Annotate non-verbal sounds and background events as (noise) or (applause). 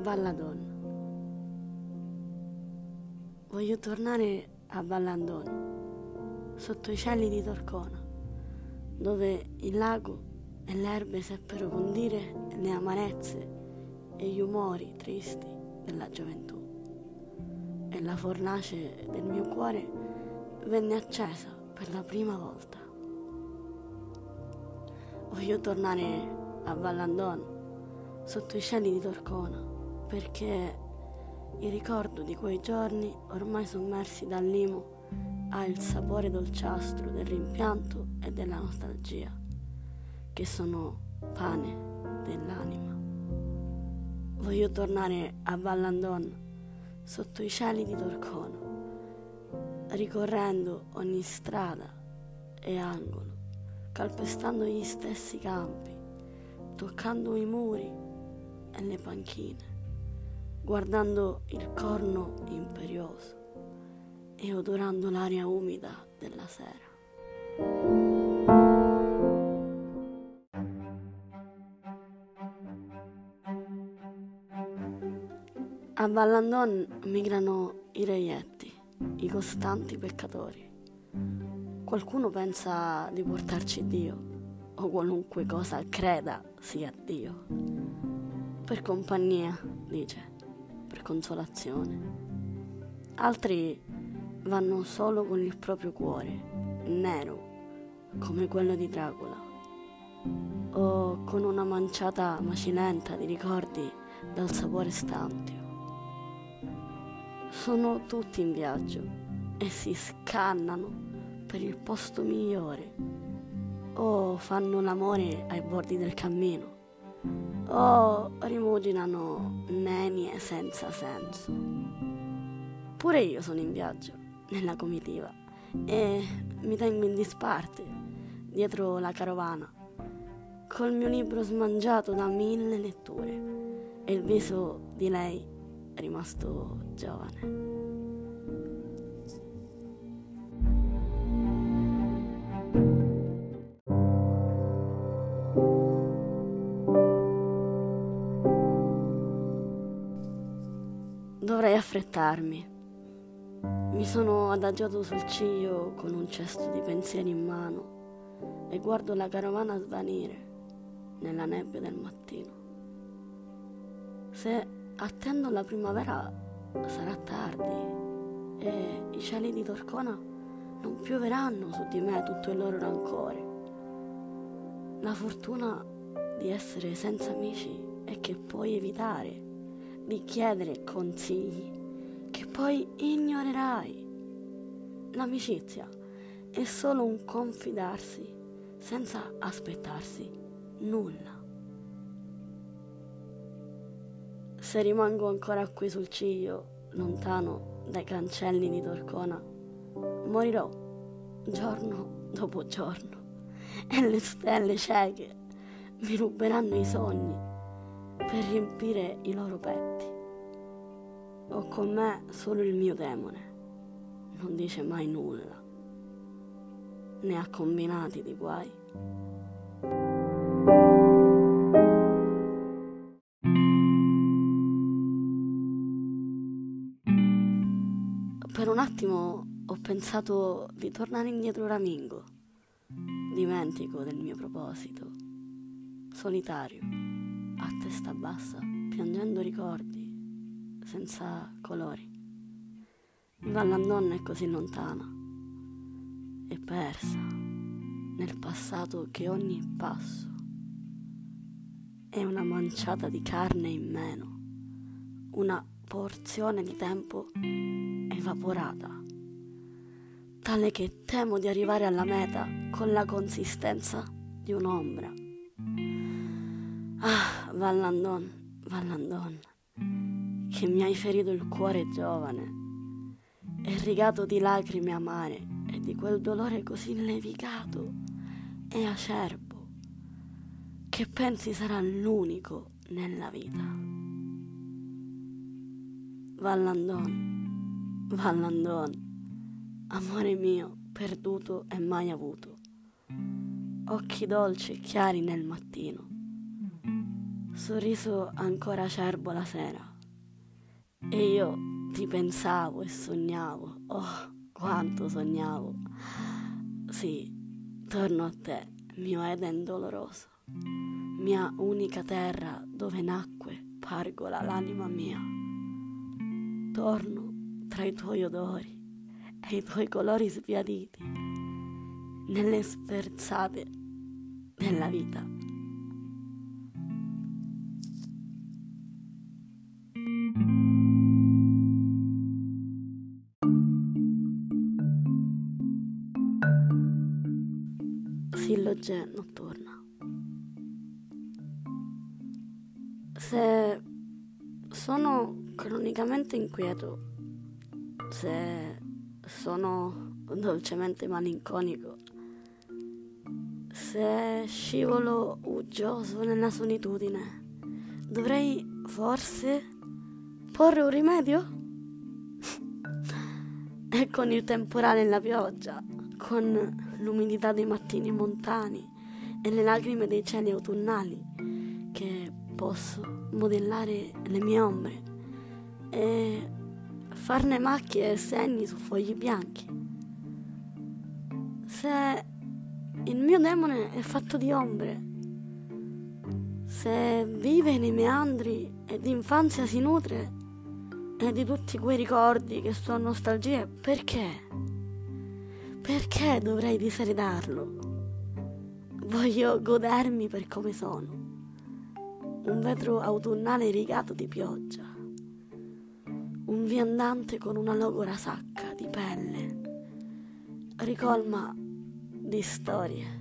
Valladon. Voglio tornare a Vallandon, sotto i cieli di Torcona, dove il lago e le erbe seppero condire le amarezze e gli umori tristi della gioventù. E la fornace del mio cuore venne accesa per la prima volta. Voglio tornare a Vallandon sotto i cieli di Torcona, perché il ricordo di quei giorni, ormai sommersi dall'imo, ha il sapore dolciastro del rimpianto e della nostalgia, che sono pane dell'anima. Voglio tornare a Vallandon, sotto i cieli di Torcona, ricorrendo ogni strada e angolo, calpestando gli stessi campi, toccando i muri e le panchine, guardando il corno imperioso e odorando l'aria umida della sera. A Vallandon migrano i reietti, i costanti peccatori. Qualcuno pensa di portarci Dio, o qualunque cosa creda sia Dio per compagnia, dice, per consolazione. Altri vanno solo con il proprio cuore, nero, come quello di Dracula, o con una manciata macilenta di ricordi dal sapore stantio. Sono tutti in viaggio e si scannano per il posto migliore o fanno l'amore ai bordi del cammino o rimuginano nenie senza senso. Pure io sono in viaggio, nella comitiva, e mi tengo in disparte, dietro la carovana, col mio libro smangiato da mille letture e il viso di lei rimasto giovane. Affrettarmi. Mi sono adagiato sul ciglio con un cesto di pensieri in mano e guardo la carovana svanire nella nebbia del mattino. Se attendo la primavera sarà tardi e i cieli di Torcona non pioveranno su di me tutto il loro rancore. La fortuna di essere senza amici è che puoi evitare di chiedere consigli poi ignorerai. L'amicizia è solo un confidarsi senza aspettarsi nulla. Se rimango ancora qui sul ciglio, lontano dai cancelli di Torcona, morirò giorno dopo giorno e le stelle cieche mi ruberanno i sogni per riempire i loro petti. Ho con me solo il mio demone, non dice mai nulla, ne ha combinati di guai. Per un attimo ho pensato di tornare indietro Ramingo, dimentico del mio proposito, solitario a testa bassa, piangendo ricordi, senza colori. Vallandonna è così lontana e persa nel passato che ogni passo è una manciata di carne in meno, una porzione di tempo evaporata, tale che temo di arrivare alla meta con la consistenza di un'ombra Ah, Vallandon, Vallandon, che mi hai ferito il cuore giovane, e rigato di lacrime amare e di quel dolore così levigato e acerbo, che pensi sarà l'unico nella vita. Vallandon, Vallandon, amore mio, perduto e mai avuto, occhi dolci e chiari nel mattino sorriso ancora acerbo la sera, E io ti pensavo e sognavo, oh, quanto sognavo. Sì, torno a te, mio Eden doloroso, mia unica terra dove nacque, pargola l'anima mia. Torno tra i tuoi odori e i tuoi colori sbiaditi, nelle sferzate della vita. Silloge notturna. Se sono cronicamente inquieto, se sono dolcemente malinconico, se scivolo uggioso nella solitudine, dovrei forse porre un rimedio? (laughs) e con il temporale e la pioggia, con l'umidità dei mattini montani e le lacrime dei cieli autunnali che posso modellare le mie ombre e farne macchie e segni su fogli bianchi. Se il mio demone è fatto di ombre, se vive nei meandri e d'infanzia si nutre e di tutti quei ricordi che sono nostalgie, perché? Perché dovrei diseridarlo? Voglio godermi per come sono. Un vetro autunnale rigato di pioggia. Un viandante con una logora sacca di pelle. Ricolma di storie.